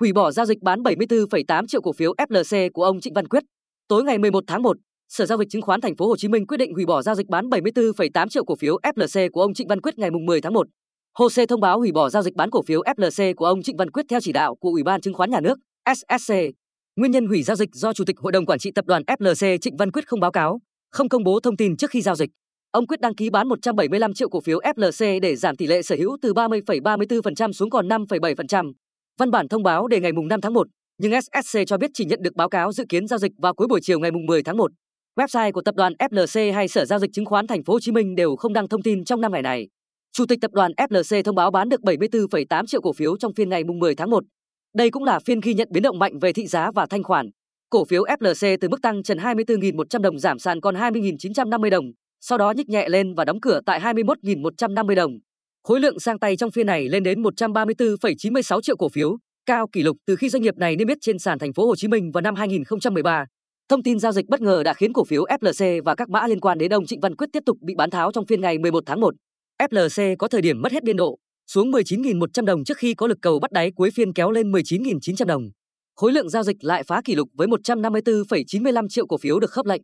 hủy bỏ giao dịch bán 74,8 triệu cổ phiếu FLC của ông Trịnh Văn Quyết. Tối ngày 11 tháng 1, Sở giao dịch chứng khoán Thành phố Hồ Chí Minh quyết định hủy bỏ giao dịch bán 74,8 triệu cổ phiếu FLC của ông Trịnh Văn Quyết ngày 10 tháng 1. Hồ sơ thông báo hủy bỏ giao dịch bán cổ phiếu FLC của ông Trịnh Văn Quyết theo chỉ đạo của Ủy ban Chứng khoán Nhà nước SSC. Nguyên nhân hủy giao dịch do Chủ tịch Hội đồng Quản trị Tập đoàn FLC Trịnh Văn Quyết không báo cáo, không công bố thông tin trước khi giao dịch. Ông Quyết đăng ký bán 175 triệu cổ phiếu FLC để giảm tỷ lệ sở hữu từ 30,34% xuống còn 5,7%. Văn bản thông báo đề ngày 5 tháng 1, nhưng SSC cho biết chỉ nhận được báo cáo dự kiến giao dịch vào cuối buổi chiều ngày 10 tháng 1. Website của tập đoàn FLC hay Sở giao dịch chứng khoán Thành phố Hồ Chí Minh đều không đăng thông tin trong năm ngày này. Chủ tịch tập đoàn FLC thông báo bán được 74,8 triệu cổ phiếu trong phiên ngày 10 tháng 1. Đây cũng là phiên ghi nhận biến động mạnh về thị giá và thanh khoản. Cổ phiếu FLC từ mức tăng trần 24.100 đồng giảm sàn còn 20.950 đồng, sau đó nhích nhẹ lên và đóng cửa tại 21.150 đồng. Khối lượng sang tay trong phiên này lên đến 134,96 triệu cổ phiếu, cao kỷ lục từ khi doanh nghiệp này niêm yết trên sàn thành phố Hồ Chí Minh vào năm 2013. Thông tin giao dịch bất ngờ đã khiến cổ phiếu FLC và các mã liên quan đến ông Trịnh Văn Quyết tiếp tục bị bán tháo trong phiên ngày 11 tháng 1. FLC có thời điểm mất hết biên độ, xuống 19.100 đồng trước khi có lực cầu bắt đáy cuối phiên kéo lên 19.900 đồng. Khối lượng giao dịch lại phá kỷ lục với 154,95 triệu cổ phiếu được khớp lệnh.